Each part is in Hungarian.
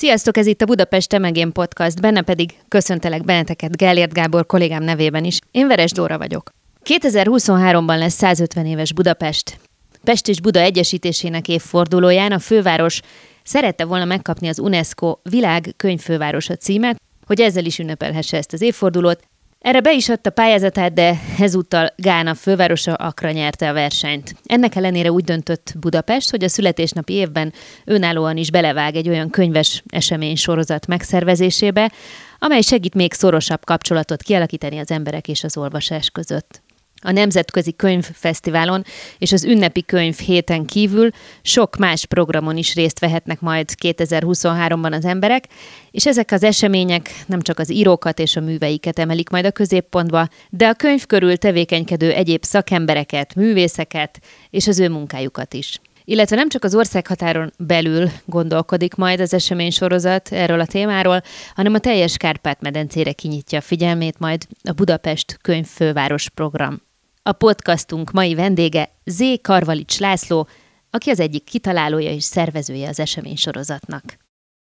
Sziasztok, ez itt a Budapest Temegén Podcast, benne pedig köszöntelek benneteket Gellért Gábor kollégám nevében is. Én Veres Dóra vagyok. 2023-ban lesz 150 éves Budapest. Pest és Buda egyesítésének évfordulóján a főváros szerette volna megkapni az UNESCO világ könyvfővárosa címet, hogy ezzel is ünnepelhesse ezt az évfordulót. Erre be is adta pályázatát, de ezúttal Gána fővárosa Akra nyerte a versenyt. Ennek ellenére úgy döntött Budapest, hogy a születésnapi évben önállóan is belevág egy olyan könyves esemény sorozat megszervezésébe, amely segít még szorosabb kapcsolatot kialakítani az emberek és az olvasás között. A Nemzetközi Könyvfesztiválon és az ünnepi könyv héten kívül sok más programon is részt vehetnek majd 2023-ban az emberek, és ezek az események nem csak az írókat és a műveiket emelik majd a középpontba, de a könyv körül tevékenykedő egyéb szakembereket, művészeket és az ő munkájukat is. Illetve nem csak az országhatáron belül gondolkodik majd az esemény sorozat erről a témáról, hanem a teljes Kárpát-medencére kinyitja a figyelmét majd a Budapest könyvfőváros program. A podcastunk mai vendége Z. Karvalics László, aki az egyik kitalálója és szervezője az esemény sorozatnak.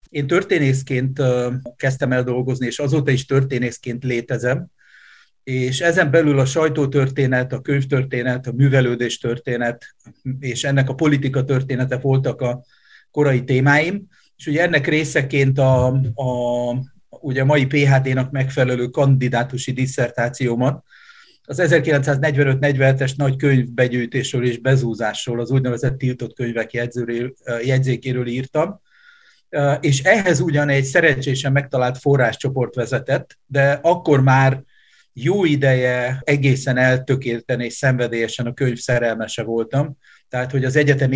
Én történészként kezdtem el dolgozni, és azóta is történészként létezem, és ezen belül a sajtótörténet, a könyvtörténet, a művelődés történet, és ennek a politika története voltak a korai témáim, és ugye ennek részeként a, a ugye a mai PHD-nak megfelelő kandidátusi disszertációmat az 1945-47-es nagy könyvbegyűjtésről és bezúzásról, az úgynevezett tiltott könyvek jegyzékéről írtam, és ehhez ugyan egy szerencsésen megtalált forráscsoport vezetett, de akkor már jó ideje egészen eltökélten és szenvedélyesen a könyv szerelmese voltam, tehát hogy az egyetem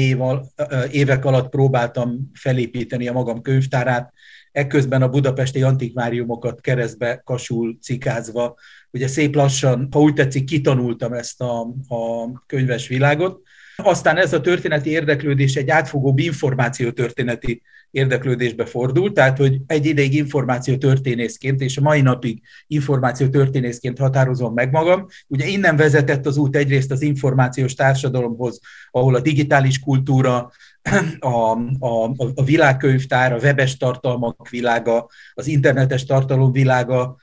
évek alatt próbáltam felépíteni a magam könyvtárát, ekközben a budapesti antikváriumokat keresztbe kasul cikázva ugye szép lassan, ha úgy tetszik, kitanultam ezt a, a könyves világot. Aztán ez a történeti érdeklődés egy átfogóbb információtörténeti érdeklődésbe fordult, tehát hogy egy ideig információ történészként, és a mai napig információ történészként határozom meg magam. Ugye innen vezetett az út egyrészt az információs társadalomhoz, ahol a digitális kultúra, a, a, a világkönyvtár, a webes tartalmak világa, az internetes tartalom világa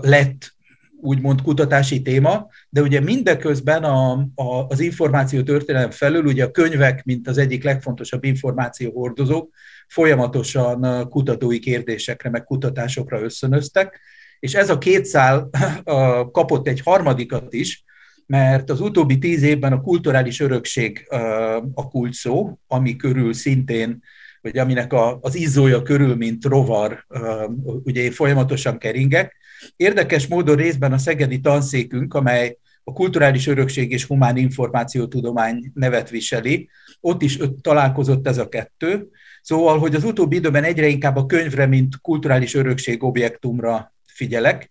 lett úgymond kutatási téma, de ugye mindeközben a, a, az információ történelem felül ugye a könyvek, mint az egyik legfontosabb információhordozók, folyamatosan kutatói kérdésekre, meg kutatásokra összönöztek, és ez a két szál kapott egy harmadikat is, mert az utóbbi tíz évben a kulturális örökség a kult szó, ami körül szintén vagy aminek a, az izzója körül, mint rovar, ugye folyamatosan keringek. Érdekes módon részben a szegedi tanszékünk, amely a kulturális örökség és humán információtudomány nevet viseli, ott is találkozott ez a kettő. Szóval, hogy az utóbbi időben egyre inkább a könyvre, mint kulturális örökség objektumra figyelek,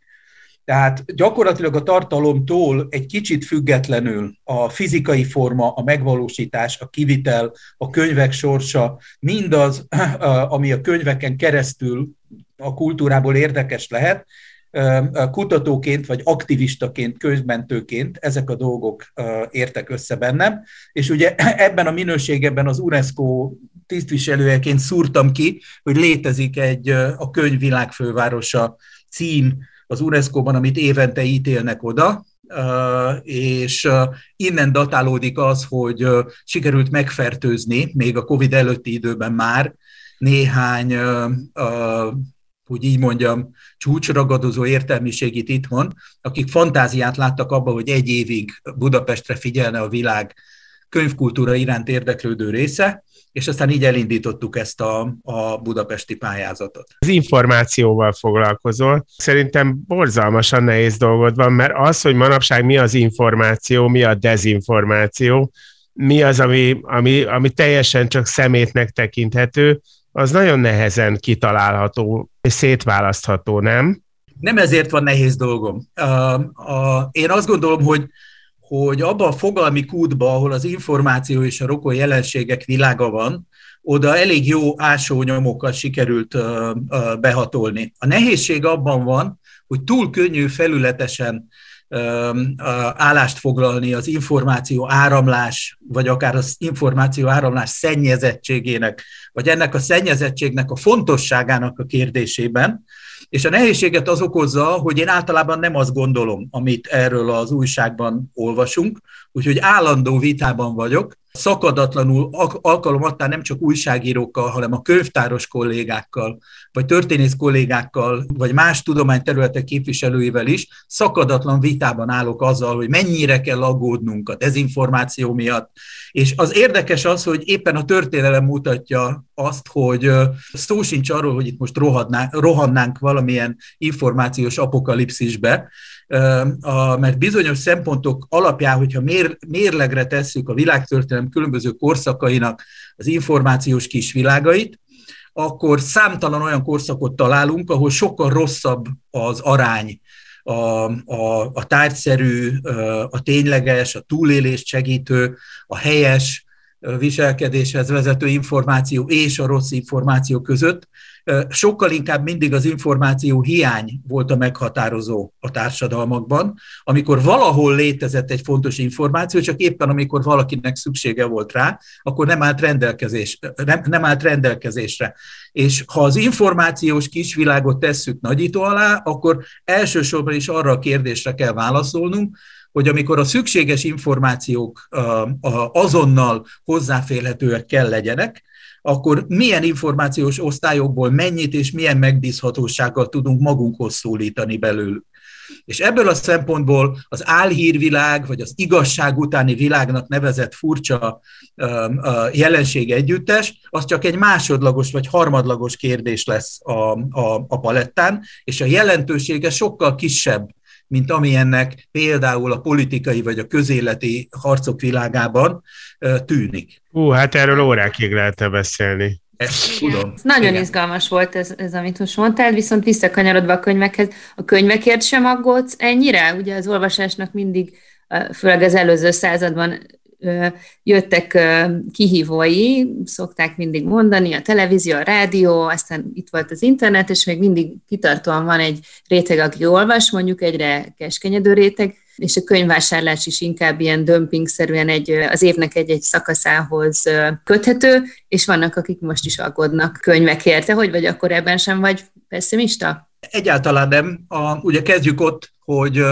tehát gyakorlatilag a tartalomtól egy kicsit függetlenül a fizikai forma, a megvalósítás, a kivitel, a könyvek sorsa, mindaz, ami a könyveken keresztül a kultúrából érdekes lehet, kutatóként vagy aktivistaként, közmentőként ezek a dolgok értek össze bennem, és ugye ebben a minőségeben az UNESCO tisztviselőjeként szúrtam ki, hogy létezik egy a könyv világfővárosa cím, az UNESCO-ban, amit évente ítélnek oda, és innen datálódik az, hogy sikerült megfertőzni, még a COVID előtti időben már, néhány, hogy így mondjam, csúcsragadozó értelmiségit itthon, akik fantáziát láttak abba, hogy egy évig Budapestre figyelne a világ könyvkultúra iránt érdeklődő része, és aztán így elindítottuk ezt a, a budapesti pályázatot. Az információval foglalkozol. Szerintem borzalmasan nehéz dolgod van, mert az, hogy manapság mi az információ, mi a dezinformáció, mi az, ami, ami, ami teljesen csak szemétnek tekinthető, az nagyon nehezen kitalálható és szétválasztható, nem? Nem ezért van nehéz dolgom. Én azt gondolom, hogy hogy abba a fogalmi kútba, ahol az információ és a rokon jelenségek világa van, oda elég jó ásónyomokkal sikerült behatolni. A nehézség abban van, hogy túl könnyű felületesen állást foglalni az információ áramlás, vagy akár az információ áramlás szennyezettségének, vagy ennek a szennyezettségnek a fontosságának a kérdésében, és a nehézséget az okozza, hogy én általában nem azt gondolom, amit erről az újságban olvasunk, úgyhogy állandó vitában vagyok, szakadatlanul alkalomattán nem csak újságírókkal, hanem a könyvtáros kollégákkal, vagy történész kollégákkal, vagy más tudományterületek képviselőivel is szakadatlan vitában állok azzal, hogy mennyire kell aggódnunk a dezinformáció miatt. És az érdekes az, hogy éppen a történelem mutatja azt, hogy szó sincs arról, hogy itt most rohannánk valamilyen információs apokalipszisbe, mert bizonyos szempontok alapján, hogyha mér, mérlegre tesszük a világtörténelem különböző korszakainak az információs kisvilágait, akkor számtalan olyan korszakot találunk, ahol sokkal rosszabb az arány a, a, a tárgyszerű, a tényleges, a túlélést segítő, a helyes viselkedéshez vezető információ és a rossz információ között, sokkal inkább mindig az információ hiány volt a meghatározó a társadalmakban, amikor valahol létezett egy fontos információ, csak éppen amikor valakinek szüksége volt rá, akkor nem állt, rendelkezés, nem, nem állt rendelkezésre. És ha az információs kisvilágot tesszük nagyító alá, akkor elsősorban is arra a kérdésre kell válaszolnunk, hogy amikor a szükséges információk azonnal hozzáférhetőek kell legyenek, akkor milyen információs osztályokból mennyit és milyen megbízhatósággal tudunk magunkhoz szólítani belőlük. És ebből a szempontból az álhírvilág, vagy az igazság utáni világnak nevezett furcsa jelenség együttes, az csak egy másodlagos vagy harmadlagos kérdés lesz a, a, a palettán, és a jelentősége sokkal kisebb, mint amilyennek például a politikai vagy a közéleti harcok világában tűnik. Hú, hát erről órákig lehetne beszélni. Ezt tudom. Ez nagyon Igen. izgalmas volt ez, ez, amit most mondtál, viszont visszakanyarodva a könyvekhez, a könyvekért sem aggódsz ennyire? Ugye az olvasásnak mindig, főleg az előző században jöttek kihívói, szokták mindig mondani, a televízió, a rádió, aztán itt volt az internet, és még mindig kitartóan van egy réteg, aki olvas, mondjuk egyre keskenyedő réteg, és a könyvvásárlás is inkább ilyen dömpingszerűen egy, az évnek egy-egy szakaszához köthető, és vannak, akik most is aggódnak könyvekért. Te hogy vagy akkor ebben sem vagy pessimista? Egyáltalán nem. A, ugye kezdjük ott, hogy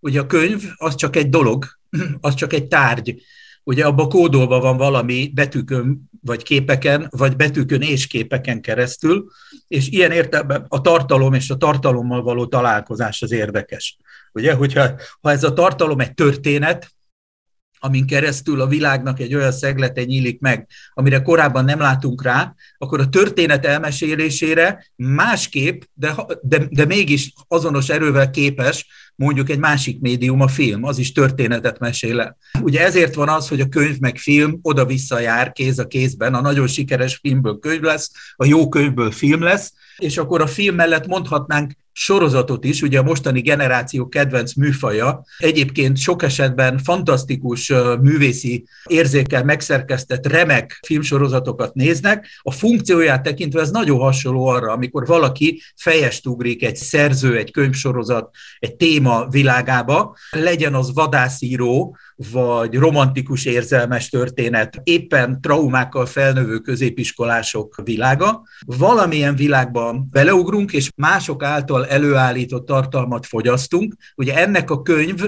ugye a könyv az csak egy dolog, az csak egy tárgy ugye abban kódolva van valami betűkön, vagy képeken, vagy betűkön és képeken keresztül, és ilyen értelemben a tartalom és a tartalommal való találkozás az érdekes. Ugye, hogyha ha ez a tartalom egy történet, amin keresztül a világnak egy olyan szeglete nyílik meg, amire korábban nem látunk rá, akkor a történet elmesélésére másképp, de, de, de mégis azonos erővel képes mondjuk egy másik médium, a film, az is történetet mesél el. Ugye ezért van az, hogy a könyv meg film oda-vissza jár kéz a kézben, a nagyon sikeres filmből könyv lesz, a jó könyvből film lesz, és akkor a film mellett mondhatnánk sorozatot is, ugye a mostani generáció kedvenc műfaja, egyébként sok esetben fantasztikus művészi érzékkel megszerkesztett remek filmsorozatokat néznek, a funkcióját tekintve ez nagyon hasonló arra, amikor valaki fejest ugrik egy szerző, egy könyvsorozat, egy téma világába, legyen az vadászíró, vagy romantikus érzelmes történet, éppen traumákkal felnövő középiskolások világa. Valamilyen világban beleugrunk, és mások által előállított tartalmat fogyasztunk. Ugye ennek a könyv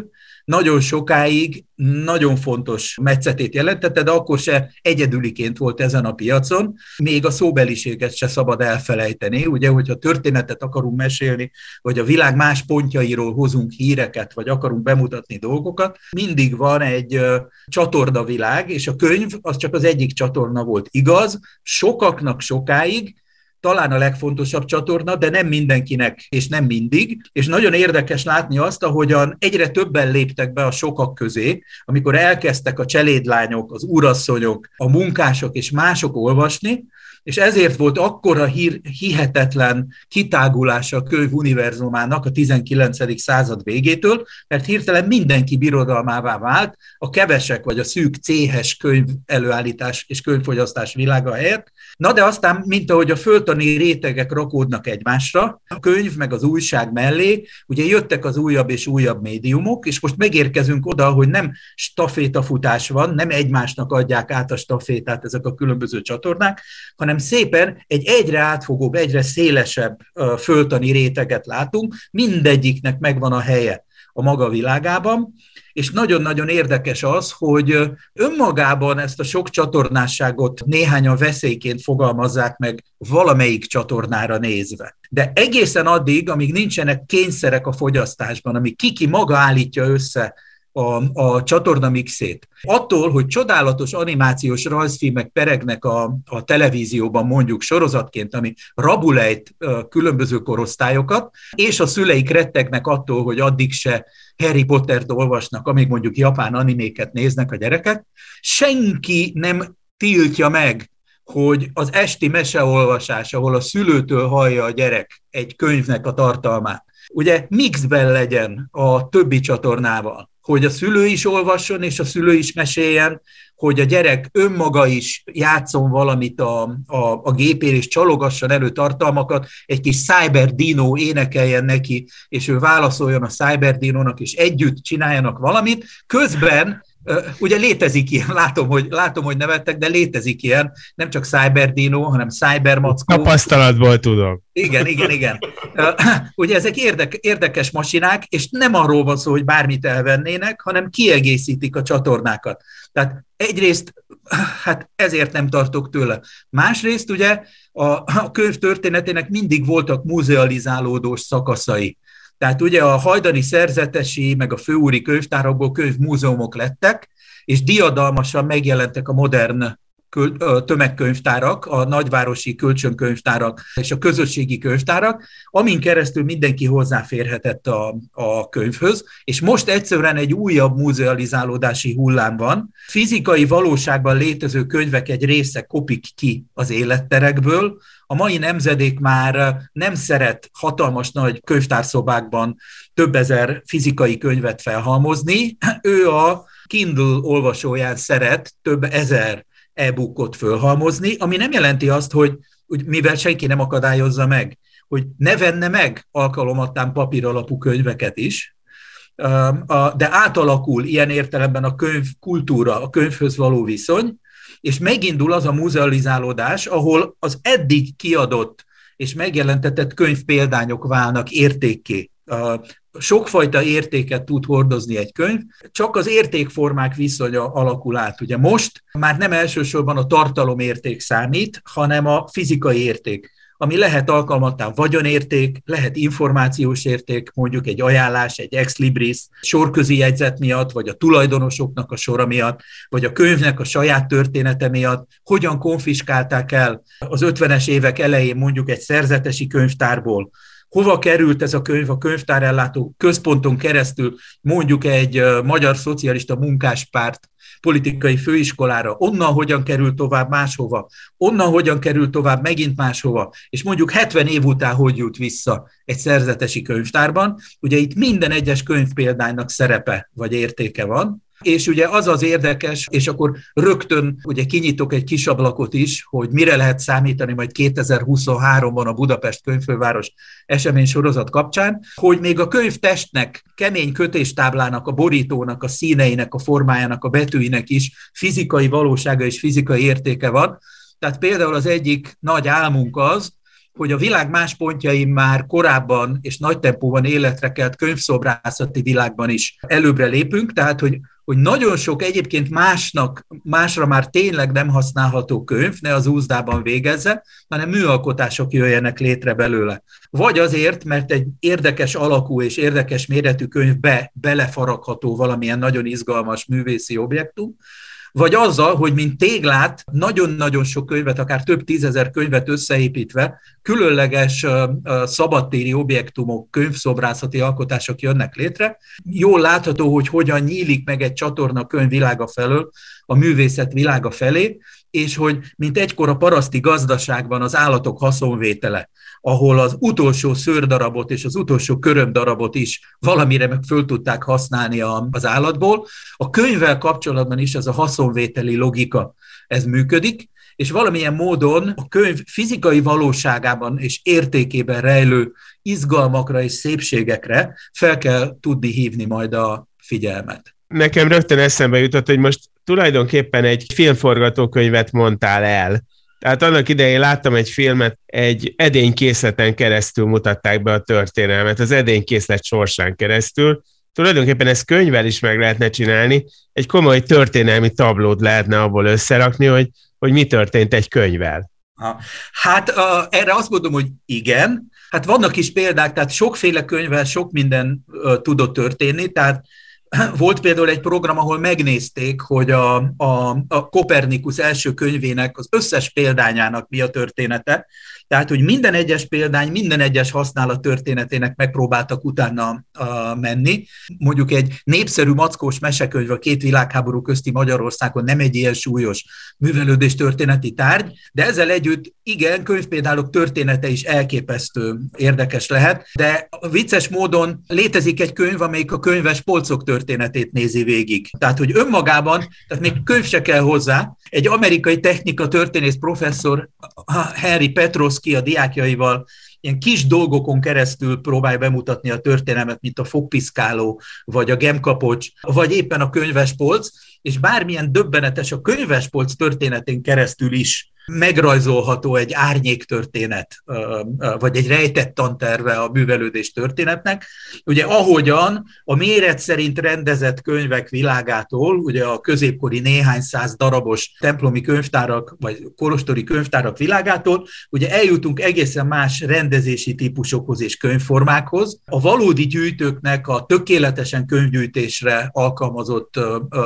nagyon sokáig nagyon fontos metszetét jelentette, de akkor se egyedüliként volt ezen a piacon. Még a szóbeliséget se szabad elfelejteni, ugye, hogyha történetet akarunk mesélni, vagy a világ más pontjairól hozunk híreket, vagy akarunk bemutatni dolgokat, mindig van egy csatorna világ, és a könyv az csak az egyik csatorna volt. Igaz, sokaknak sokáig talán a legfontosabb csatorna, de nem mindenkinek, és nem mindig. És nagyon érdekes látni azt, ahogyan egyre többen léptek be a sokak közé, amikor elkezdtek a cselédlányok, az úrasszonyok, a munkások és mások olvasni, és ezért volt akkora hír, hihetetlen kitágulása a könyv univerzumának a 19. század végétől, mert hirtelen mindenki birodalmává vált, a kevesek vagy a szűk céhes könyv előállítás és könyvfogyasztás világa helyett. Na de aztán, mint ahogy a föltani rétegek rakódnak egymásra, a könyv meg az újság mellé, ugye jöttek az újabb és újabb médiumok, és most megérkezünk oda, hogy nem stafétafutás van, nem egymásnak adják át a stafétát ezek a különböző csatornák, hanem hanem szépen egy egyre átfogóbb, egyre szélesebb föltani réteget látunk, mindegyiknek megvan a helye a maga világában, és nagyon-nagyon érdekes az, hogy önmagában ezt a sok csatornásságot néhányan veszélyként fogalmazzák meg valamelyik csatornára nézve. De egészen addig, amíg nincsenek kényszerek a fogyasztásban, amíg kiki maga állítja össze a, a csatorna mixét. Attól, hogy csodálatos animációs rajzfilmek peregnek a, a televízióban mondjuk sorozatként, ami rabulejt különböző korosztályokat, és a szüleik rettegnek attól, hogy addig se Harry Pottert olvasnak, amíg mondjuk japán animéket néznek a gyerekek, senki nem tiltja meg, hogy az esti meseolvasás, ahol a szülőtől hallja a gyerek egy könyvnek a tartalmát, ugye mixben legyen a többi csatornával hogy a szülő is olvasson, és a szülő is meséljen, hogy a gyerek önmaga is játszon valamit a, a, a gépén, és csalogasson elő tartalmakat, egy kis Cyberdino énekeljen neki, és ő válaszoljon a Cyberdinónak, és együtt csináljanak valamit, közben Ugye létezik ilyen, látom hogy, látom, hogy nevettek, de létezik ilyen, nem csak Cyberdino, hanem Cybermackó. Tapasztalatból tudom. Igen, igen, igen. Ugye ezek érdek, érdekes masinák, és nem arról van szó, hogy bármit elvennének, hanem kiegészítik a csatornákat. Tehát egyrészt, hát ezért nem tartok tőle. Másrészt ugye a, a könyv történetének mindig voltak muzealizálódós szakaszai. Tehát ugye a hajdani szerzetesi, meg a főúri könyvtárakból könyvmúzeumok lettek, és diadalmasan megjelentek a modern tömegkönyvtárak, a nagyvárosi kölcsönkönyvtárak és a közösségi könyvtárak, amin keresztül mindenki hozzáférhetett a, a könyvhöz, és most egyszerűen egy újabb muzealizálódási hullám van. Fizikai valóságban létező könyvek egy része kopik ki az életterekből, a mai nemzedék már nem szeret hatalmas nagy könyvtárszobákban több ezer fizikai könyvet felhalmozni, ő a Kindle olvasóján szeret több ezer e-bookot fölhalmozni, ami nem jelenti azt, hogy, hogy mivel senki nem akadályozza meg, hogy ne venne meg alkalomattán papíralapú könyveket is, de átalakul ilyen értelemben a könyv kultúra, a könyvhöz való viszony, és megindul az a muzealizálódás, ahol az eddig kiadott és megjelentetett könyvpéldányok válnak értékké. Sokfajta értéket tud hordozni egy könyv, csak az értékformák viszonya alakul át. Ugye most már nem elsősorban a tartalomérték számít, hanem a fizikai érték ami lehet alkalmattá vagyonérték, lehet információs érték, mondjuk egy ajánlás, egy ex libris, sorközi jegyzet miatt, vagy a tulajdonosoknak a sora miatt, vagy a könyvnek a saját története miatt, hogyan konfiskálták el az 50-es évek elején mondjuk egy szerzetesi könyvtárból, hova került ez a könyv a könyvtárellátó központon keresztül, mondjuk egy magyar szocialista munkáspárt politikai főiskolára, onnan hogyan kerül tovább máshova, onnan hogyan kerül tovább megint máshova, és mondjuk 70 év után hogy jut vissza egy szerzetesi könyvtárban. Ugye itt minden egyes könyvpéldánynak szerepe vagy értéke van, és ugye az az érdekes, és akkor rögtön ugye kinyitok egy kis ablakot is, hogy mire lehet számítani majd 2023-ban a Budapest könyvfőváros esemény sorozat kapcsán, hogy még a könyvtestnek, kemény kötéstáblának, a borítónak, a színeinek, a formájának, a betűinek is fizikai valósága és fizikai értéke van. Tehát például az egyik nagy álmunk az, hogy a világ más pontjain már korábban és nagy tempóban életre kelt könyvszobrászati világban is előbbre lépünk, tehát hogy hogy nagyon sok egyébként másnak, másra már tényleg nem használható könyv, ne az úzdában végezze, hanem műalkotások jöjjenek létre belőle. Vagy azért, mert egy érdekes alakú és érdekes méretű könyvbe belefaragható valamilyen nagyon izgalmas művészi objektum, vagy azzal, hogy mint téglát nagyon-nagyon sok könyvet, akár több tízezer könyvet összeépítve különleges szabadtéri objektumok, könyvszobrászati alkotások jönnek létre. Jól látható, hogy hogyan nyílik meg egy csatorna könyv felől, a művészet világa felé, és hogy mint egykor a paraszti gazdaságban az állatok haszonvétele, ahol az utolsó szőrdarabot és az utolsó körömdarabot is valamire meg föl tudták használni az állatból, a könyvvel kapcsolatban is ez a haszonvételi logika, ez működik, és valamilyen módon a könyv fizikai valóságában és értékében rejlő izgalmakra és szépségekre fel kell tudni hívni majd a figyelmet. Nekem rögtön eszembe jutott, hogy most tulajdonképpen egy filmforgatókönyvet mondtál el. Tehát annak idején láttam egy filmet, egy edénykészleten keresztül mutatták be a történelmet, az edénykészlet sorsán keresztül. Tulajdonképpen ezt könyvvel is meg lehetne csinálni, egy komoly történelmi tablót lehetne abból összerakni, hogy, hogy mi történt egy könyvvel. Hát uh, erre azt mondom, hogy igen. Hát vannak is példák, tehát sokféle könyvvel sok minden uh, tudott történni, tehát volt például egy program, ahol megnézték, hogy a, a, a Kopernikus első könyvének az összes példányának mi a története, tehát, hogy minden egyes példány, minden egyes használat történetének megpróbáltak utána uh, menni. Mondjuk egy népszerű mackós mesekönyv a két világháború közti Magyarországon nem egy ilyen súlyos művelődés történeti tárgy, de ezzel együtt igen, könyvpéldálok története is elképesztő érdekes lehet, de vicces módon létezik egy könyv, amelyik a könyves polcok történetét nézi végig. Tehát, hogy önmagában, tehát még könyv se kell hozzá, egy amerikai technika történész professzor Henry Petroski a diákjaival ilyen kis dolgokon keresztül próbálja bemutatni a történelmet, mint a fogpiszkáló, vagy a gemkapocs, vagy éppen a könyvespolc, és bármilyen döbbenetes a könyvespolc történetén keresztül is megrajzolható egy árnyék történet, vagy egy rejtett tanterve a művelődés történetnek. Ugye ahogyan a méret szerint rendezett könyvek világától, ugye a középkori néhány száz darabos templomi könyvtárak, vagy kolostori könyvtárak világától, ugye eljutunk egészen más rendezési típusokhoz és könyvformákhoz. A valódi gyűjtőknek a tökéletesen könyvgyűjtésre alkalmazott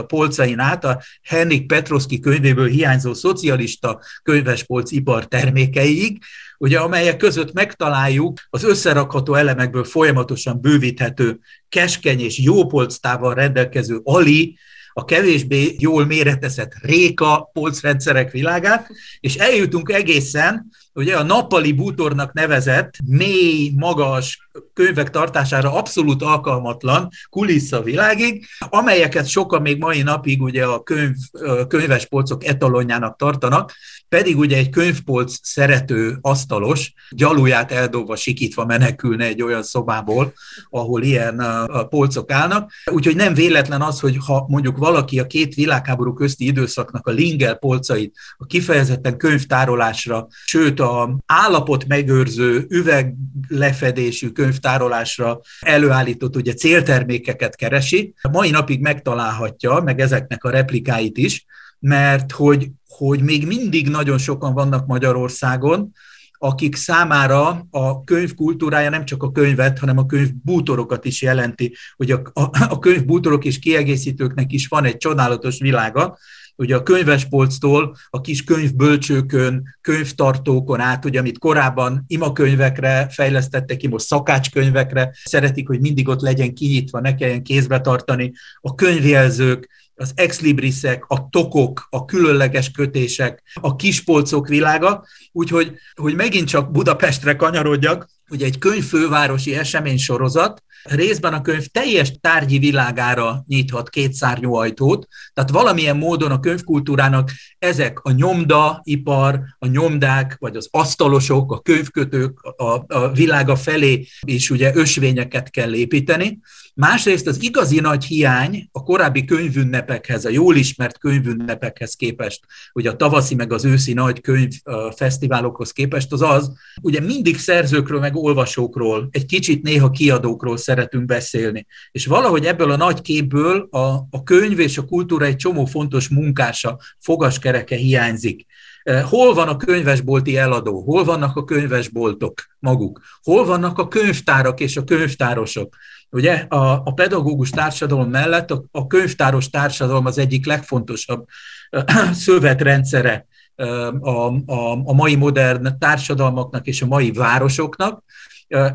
polcain át a Henrik Petroski könyvéből hiányzó szocialista könyvespolc ipar termékeig, ugye, amelyek között megtaláljuk az összerakható elemekből folyamatosan bővíthető keskeny és jó polctával rendelkező Ali, a kevésbé jól méretezett réka polcrendszerek világát, és eljutunk egészen ugye a nappali bútornak nevezett, mély, magas könyvek tartására abszolút alkalmatlan kulissza világig, amelyeket sokan még mai napig ugye a könyv, könyves polcok etalonjának tartanak, pedig ugye egy könyvpolc szerető asztalos gyaluját eldobva, sikítva menekülne egy olyan szobából, ahol ilyen polcok állnak. Úgyhogy nem véletlen az, hogy ha mondjuk valaki a két világháború közti időszaknak a Lingel polcait a kifejezetten könyvtárolásra, sőt a állapot megőrző üveglefedésű könyvtárolásra előállított ugye céltermékeket keresi, mai napig megtalálhatja, meg ezeknek a replikáit is, mert hogy, hogy még mindig nagyon sokan vannak Magyarországon, akik számára a könyv kultúrája nem csak a könyvet, hanem a könyv bútorokat is jelenti, hogy a, a, a könyv bútorok és kiegészítőknek is van egy csodálatos világa, ugye a könyvespolctól a kis könyvbölcsőkön, könyvtartókon át, ugye, amit korábban imakönyvekre fejlesztettek ki, most szakácskönyvekre, szeretik, hogy mindig ott legyen kinyitva, ne kelljen kézbe tartani, a könyvjelzők, az exlibrisek, a tokok, a különleges kötések, a kispolcok világa, úgyhogy hogy megint csak Budapestre kanyarodjak, ugye egy könyvfővárosi eseménysorozat, részben a könyv teljes tárgyi világára nyithat két szárnyú ajtót, tehát valamilyen módon a könyvkultúrának ezek a nyomdaipar, a nyomdák, vagy az asztalosok, a könyvkötők a, a világa felé is ugye ösvényeket kell építeni. Másrészt az igazi nagy hiány a korábbi könyvünnepekhez, a jól ismert könyvünnepekhez képest, ugye a tavaszi meg az őszi nagy könyvfesztiválokhoz képest, az az, ugye mindig szerzőkről meg olvasókról, egy kicsit néha kiadókról szeretünk beszélni. És valahogy ebből a nagy képből a, a könyv és a kultúra egy csomó fontos munkása, fogaskereke hiányzik. Eh, hol van a könyvesbolti eladó? Hol vannak a könyvesboltok maguk? Hol vannak a könyvtárak és a könyvtárosok? Ugye a, a pedagógus társadalom mellett a, a könyvtáros társadalom az egyik legfontosabb eh, szövetrendszere a, a, a mai modern társadalmaknak és a mai városoknak.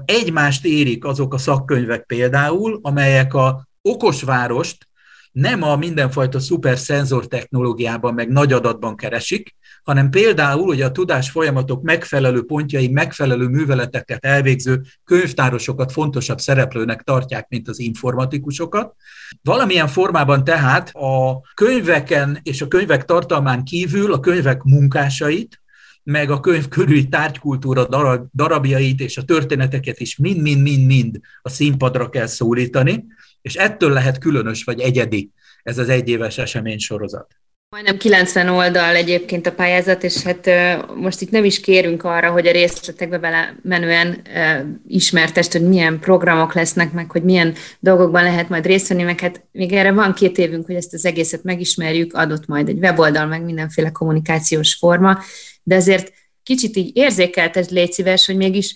Egymást érik azok a szakkönyvek például, amelyek a okos várost nem a mindenfajta szuper szenzor technológiában, meg nagy adatban keresik, hanem például hogy a tudás folyamatok megfelelő pontjai, megfelelő műveleteket elvégző könyvtárosokat fontosabb szereplőnek tartják, mint az informatikusokat. Valamilyen formában tehát a könyveken és a könyvek tartalmán kívül a könyvek munkásait, meg a könyv körüli tárgykultúra darabjait és a történeteket is mind-mind-mind-mind a színpadra kell szólítani, és ettől lehet különös vagy egyedi ez az egyéves esemény sorozat. Majdnem 90 oldal egyébként a pályázat, és hát most itt nem is kérünk arra, hogy a részletekbe bele menően ismertest, hogy milyen programok lesznek, meg hogy milyen dolgokban lehet majd részt venni, meg hát még erre van két évünk, hogy ezt az egészet megismerjük, adott majd egy weboldal, meg mindenféle kommunikációs forma, de azért kicsit így érzékeltesd, légy szíves, hogy mégis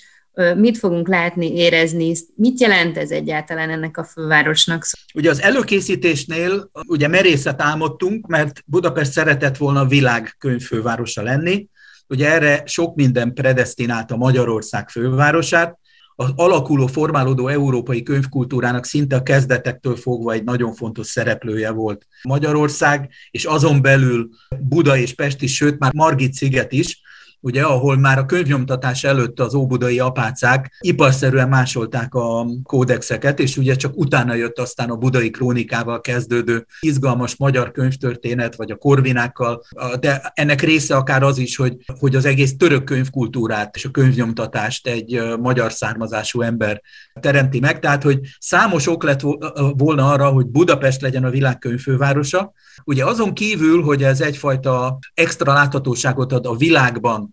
mit fogunk látni, érezni, mit jelent ez egyáltalán ennek a fővárosnak? Ugye az előkészítésnél ugye merészet álmodtunk, mert Budapest szeretett volna a világ könyvfővárosa lenni, ugye erre sok minden predestinálta Magyarország fővárosát, az alakuló, formálódó európai könyvkultúrának szinte a kezdetektől fogva egy nagyon fontos szereplője volt Magyarország, és azon belül Buda és Pest is, sőt már Margit sziget is, ugye, ahol már a könyvnyomtatás előtt az óbudai apácák iparszerűen másolták a kódexeket, és ugye csak utána jött aztán a budai krónikával kezdődő izgalmas magyar könyvtörténet, vagy a korvinákkal, de ennek része akár az is, hogy, hogy az egész török könyvkultúrát és a könyvnyomtatást egy magyar származású ember teremti meg, tehát hogy számos ok lett volna arra, hogy Budapest legyen a világ könyvfővárosa. Ugye azon kívül, hogy ez egyfajta extra láthatóságot ad a világban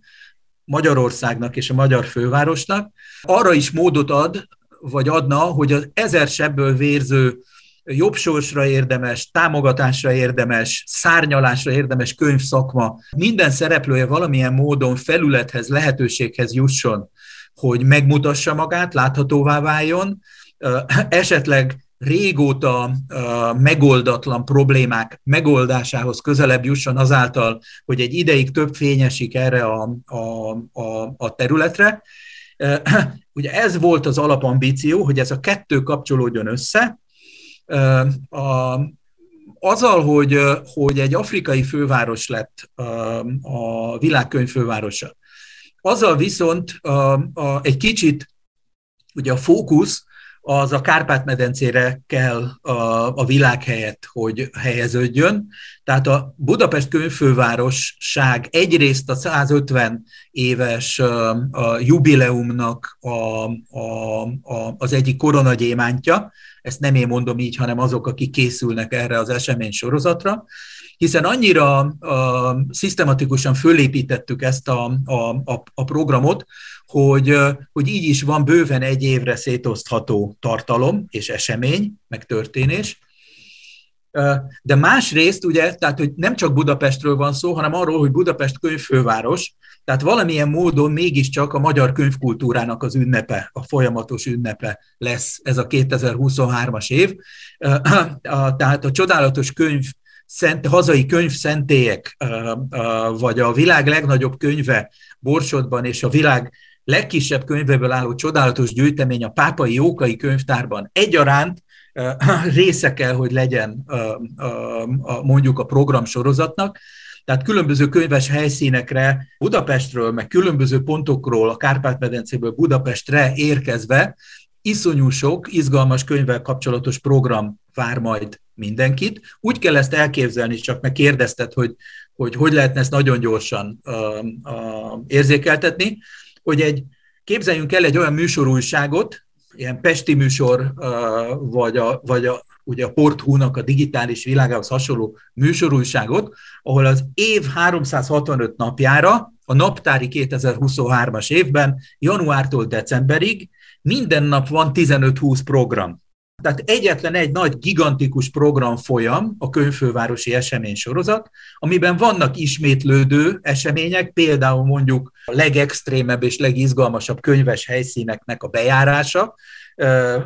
Magyarországnak és a magyar fővárosnak, arra is módot ad, vagy adna, hogy az ezer sebből vérző jobb sorsra érdemes, támogatásra érdemes, szárnyalásra érdemes könyvszakma, minden szereplője valamilyen módon felülethez, lehetőséghez jusson, hogy megmutassa magát, láthatóvá váljon, esetleg régóta uh, megoldatlan problémák megoldásához közelebb jusson azáltal, hogy egy ideig több fényesik erre a, a, a, a területre. Uh, ugye ez volt az alapambíció, hogy ez a kettő kapcsolódjon össze. Uh, a, azzal, hogy, hogy egy afrikai főváros lett a világkönyv fővárosa, azzal viszont egy kicsit ugye a fókusz az a Kárpát-medencére kell a, a világ helyett, hogy helyeződjön. Tehát a Budapest könyvfővárosság egyrészt a 150 éves a jubileumnak a, a, a, az egyik koronagyémántja, ezt nem én mondom így, hanem azok, akik készülnek erre az esemény sorozatra, hiszen annyira a, szisztematikusan fölépítettük ezt a, a, a, a programot, hogy, hogy így is van bőven egy évre szétosztható tartalom és esemény, meg történés. De másrészt ugye, tehát hogy nem csak Budapestről van szó, hanem arról, hogy Budapest könyvfőváros, tehát valamilyen módon mégiscsak a magyar könyvkultúrának az ünnepe, a folyamatos ünnepe lesz ez a 2023-as év. Tehát a csodálatos könyv szent, hazai könyvszentélyek, vagy a világ legnagyobb könyve Borsodban és a világ legkisebb könyveből álló csodálatos gyűjtemény a Pápai Jókai Könyvtárban. Egyaránt része kell, hogy legyen mondjuk a programsorozatnak, tehát különböző könyves helyszínekre Budapestről, meg különböző pontokról, a Kárpát-medencéből Budapestre érkezve iszonyú sok izgalmas könyvvel kapcsolatos program vár majd mindenkit. Úgy kell ezt elképzelni, csak meg kérdezted, hogy hogy, hogy lehetne ezt nagyon gyorsan uh, uh, érzékeltetni, hogy egy, képzeljünk el egy olyan műsorújságot, ilyen pesti műsor, vagy a, vagy a, ugye a Porthúnak a digitális világához hasonló műsorújságot, ahol az év 365 napjára, a naptári 2023-as évben, januártól decemberig minden nap van 15-20 program. Tehát egyetlen egy nagy, gigantikus program folyam, a könyvfővárosi esemény sorozat, amiben vannak ismétlődő események, például mondjuk a legextrémebb és legizgalmasabb könyves helyszíneknek a bejárása,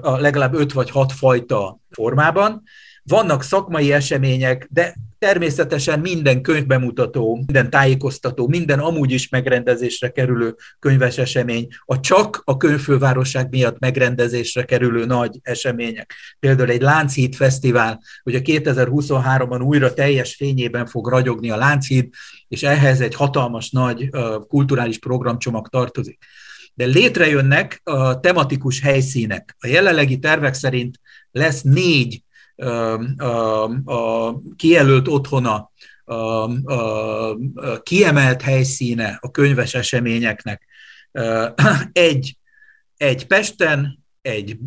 legalább öt vagy hat fajta formában, vannak szakmai események, de természetesen minden könyvbemutató, minden tájékoztató, minden amúgy is megrendezésre kerülő könyves esemény, a csak a könyvfővárosság miatt megrendezésre kerülő nagy események. Például egy Lánchíd Fesztivál, a 2023-ban újra teljes fényében fog ragyogni a Lánchíd, és ehhez egy hatalmas nagy kulturális programcsomag tartozik de létrejönnek a tematikus helyszínek. A jelenlegi tervek szerint lesz négy a, a kijelölt otthona, a, a, a kiemelt helyszíne a könyves eseményeknek. Egy, egy Pesten, egy,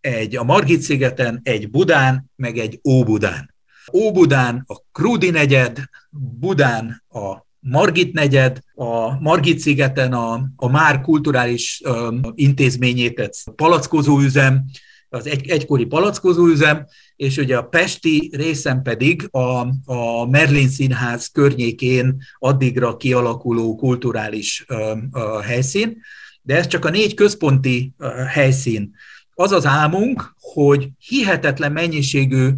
egy a Margit-szigeten, egy Budán, meg egy Óbudán. Óbudán a Krúdi negyed, Budán a Margit negyed, a Margit szigeten a, a már kulturális um, intézményét, palackozó üzem, az egy, egykori palackozó üzem, és ugye a pesti részen pedig a, a Merlin Színház környékén addigra kialakuló kulturális um, uh, helyszín, de ez csak a négy központi uh, helyszín. Az az álmunk, hogy hihetetlen mennyiségű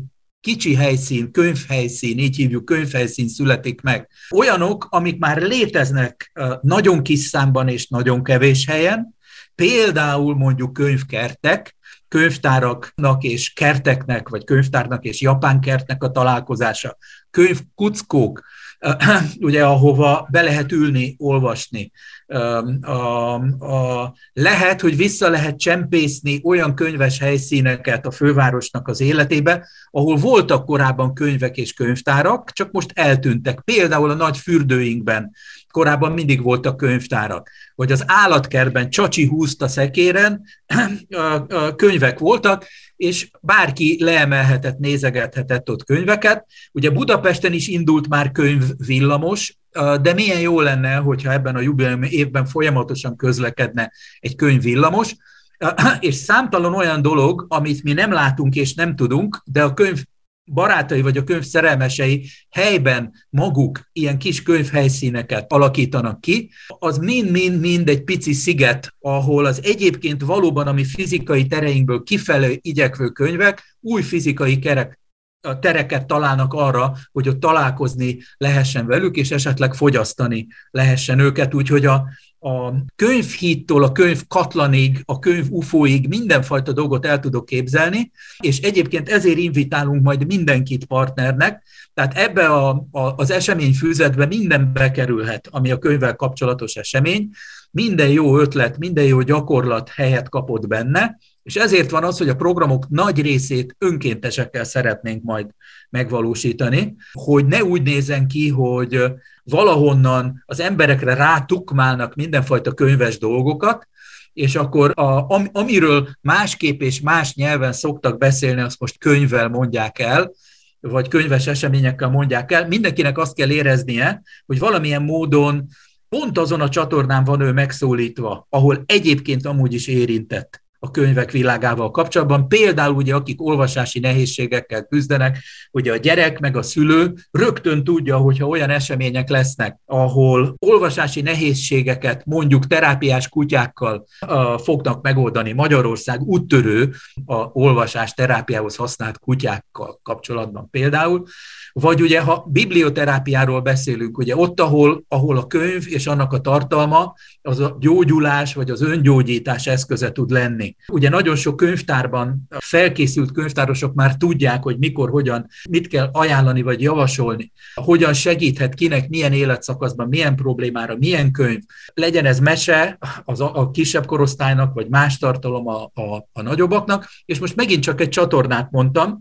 kicsi helyszín, könyvhelyszín, így hívjuk könyvhelyszín születik meg. Olyanok, amik már léteznek nagyon kis számban és nagyon kevés helyen, például mondjuk könyvkertek, könyvtáraknak és kerteknek, vagy könyvtárnak és japán kertnek a találkozása, könyvkuckók, ugye ahova be lehet ülni, olvasni. A, a, lehet, hogy vissza lehet csempészni olyan könyves helyszíneket a fővárosnak az életébe, ahol voltak korábban könyvek és könyvtárak, csak most eltűntek. Például a nagy fürdőinkben korábban mindig voltak könyvtárak. Vagy az állatkertben Csacsi húzta szekéren, könyvek voltak, és bárki leemelhetett, nézegethetett ott könyveket. Ugye Budapesten is indult már könyvvillamos, de milyen jó lenne, hogyha ebben a jubileum évben folyamatosan közlekedne egy könyvvillamos, és számtalan olyan dolog, amit mi nem látunk és nem tudunk, de a könyv barátai vagy a könyv szerelmesei helyben maguk ilyen kis könyvhelyszíneket alakítanak ki, az mind-mind-mind egy pici sziget, ahol az egyébként valóban a mi fizikai tereinkből kifelé igyekvő könyvek új fizikai kerek, tereket találnak arra, hogy ott találkozni lehessen velük, és esetleg fogyasztani lehessen őket, úgyhogy a, a könyvhíttól a könyv katlanig, a könyv ufóig mindenfajta dolgot el tudok képzelni, és egyébként ezért invitálunk majd mindenkit partnernek, tehát ebbe a, a, az eseményfűzetbe minden bekerülhet, ami a könyvvel kapcsolatos esemény, minden jó ötlet, minden jó gyakorlat helyet kapott benne, és ezért van az, hogy a programok nagy részét önkéntesekkel szeretnénk majd megvalósítani, hogy ne úgy nézen ki, hogy valahonnan az emberekre rátukmálnak mindenfajta könyves dolgokat, és akkor a, amiről másképp és más nyelven szoktak beszélni, azt most könyvvel mondják el, vagy könyves eseményekkel mondják el, mindenkinek azt kell éreznie, hogy valamilyen módon pont azon a csatornán van ő megszólítva, ahol egyébként amúgy is érintett a könyvek világával kapcsolatban. Például ugye, akik olvasási nehézségekkel küzdenek, ugye a gyerek meg a szülő rögtön tudja, hogyha olyan események lesznek, ahol olvasási nehézségeket mondjuk terápiás kutyákkal uh, fognak megoldani Magyarország úttörő a olvasás terápiához használt kutyákkal kapcsolatban például, vagy ugye, ha biblioterápiáról beszélünk, ugye ott, ahol, ahol a könyv és annak a tartalma az a gyógyulás vagy az öngyógyítás eszköze tud lenni. Ugye nagyon sok könyvtárban felkészült könyvtárosok már tudják, hogy mikor, hogyan, mit kell ajánlani vagy javasolni, hogyan segíthet kinek, milyen életszakaszban, milyen problémára, milyen könyv. Legyen ez mese az a, a kisebb korosztálynak, vagy más tartalom a, a, a nagyobbaknak, és most megint csak egy csatornát mondtam,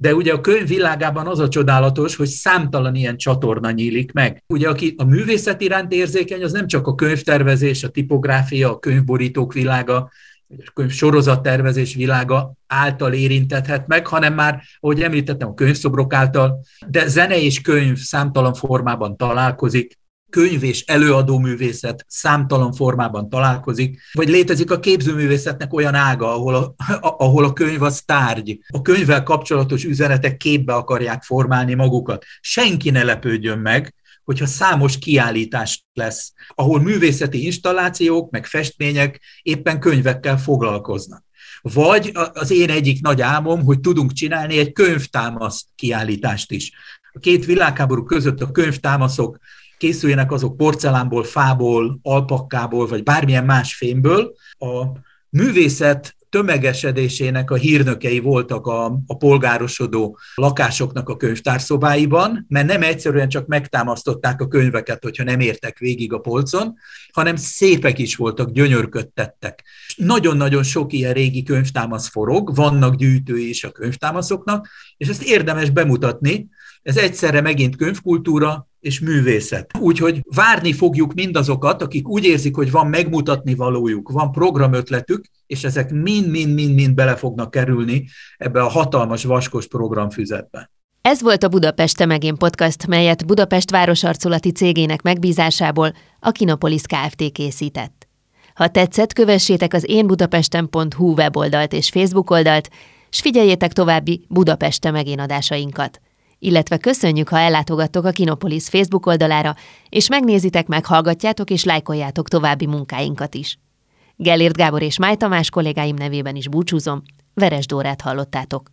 de ugye a könyv világában az a csodálatos, hogy számtalan ilyen csatorna nyílik meg. Ugye aki a művészet iránt érzékeny, az nem csak a könyvtervezés, a tipográfia, a könyvborítók világa, a könyv sorozattervezés világa által érintethet meg, hanem már, ahogy említettem, a könyvszobrok által, de zene és könyv számtalan formában találkozik, könyv és előadó művészet számtalan formában találkozik, vagy létezik a képzőművészetnek olyan ága, ahol a, ahol a könyv az tárgy. A könyvvel kapcsolatos üzenetek képbe akarják formálni magukat. Senki ne lepődjön meg, hogyha számos kiállítás lesz, ahol művészeti installációk, meg festmények éppen könyvekkel foglalkoznak. Vagy az én egyik nagy álmom, hogy tudunk csinálni egy könyvtámasz kiállítást is. A két világháború között a könyvtámaszok készüljenek azok porcelánból, fából, alpakkából, vagy bármilyen más fémből. A művészet tömegesedésének a hírnökei voltak a, a polgárosodó lakásoknak a könyvtárszobáiban, mert nem egyszerűen csak megtámasztották a könyveket, hogyha nem értek végig a polcon, hanem szépek is voltak, gyönyörködtettek. Nagyon-nagyon sok ilyen régi könyvtámasz forog, vannak gyűjtői is a könyvtámaszoknak, és ezt érdemes bemutatni, ez egyszerre megint könyvkultúra és művészet. Úgyhogy várni fogjuk mindazokat, akik úgy érzik, hogy van megmutatni valójuk, van programötletük, és ezek mind-mind-mind-mind bele fognak kerülni ebbe a hatalmas vaskos programfüzetbe. Ez volt a Budapest Temegén podcast, melyet Budapest városarculati cégének megbízásából a Kinopolis Kft. készített. Ha tetszett, kövessétek az énbudapesten.hu weboldalt és Facebook oldalt, s figyeljétek további Budapest Temegén adásainkat illetve köszönjük, ha ellátogattok a Kinopolis Facebook oldalára, és megnézitek, meghallgatjátok és lájkoljátok további munkáinkat is. Gellért Gábor és Máj Tamás kollégáim nevében is búcsúzom, Veres Dórát hallottátok.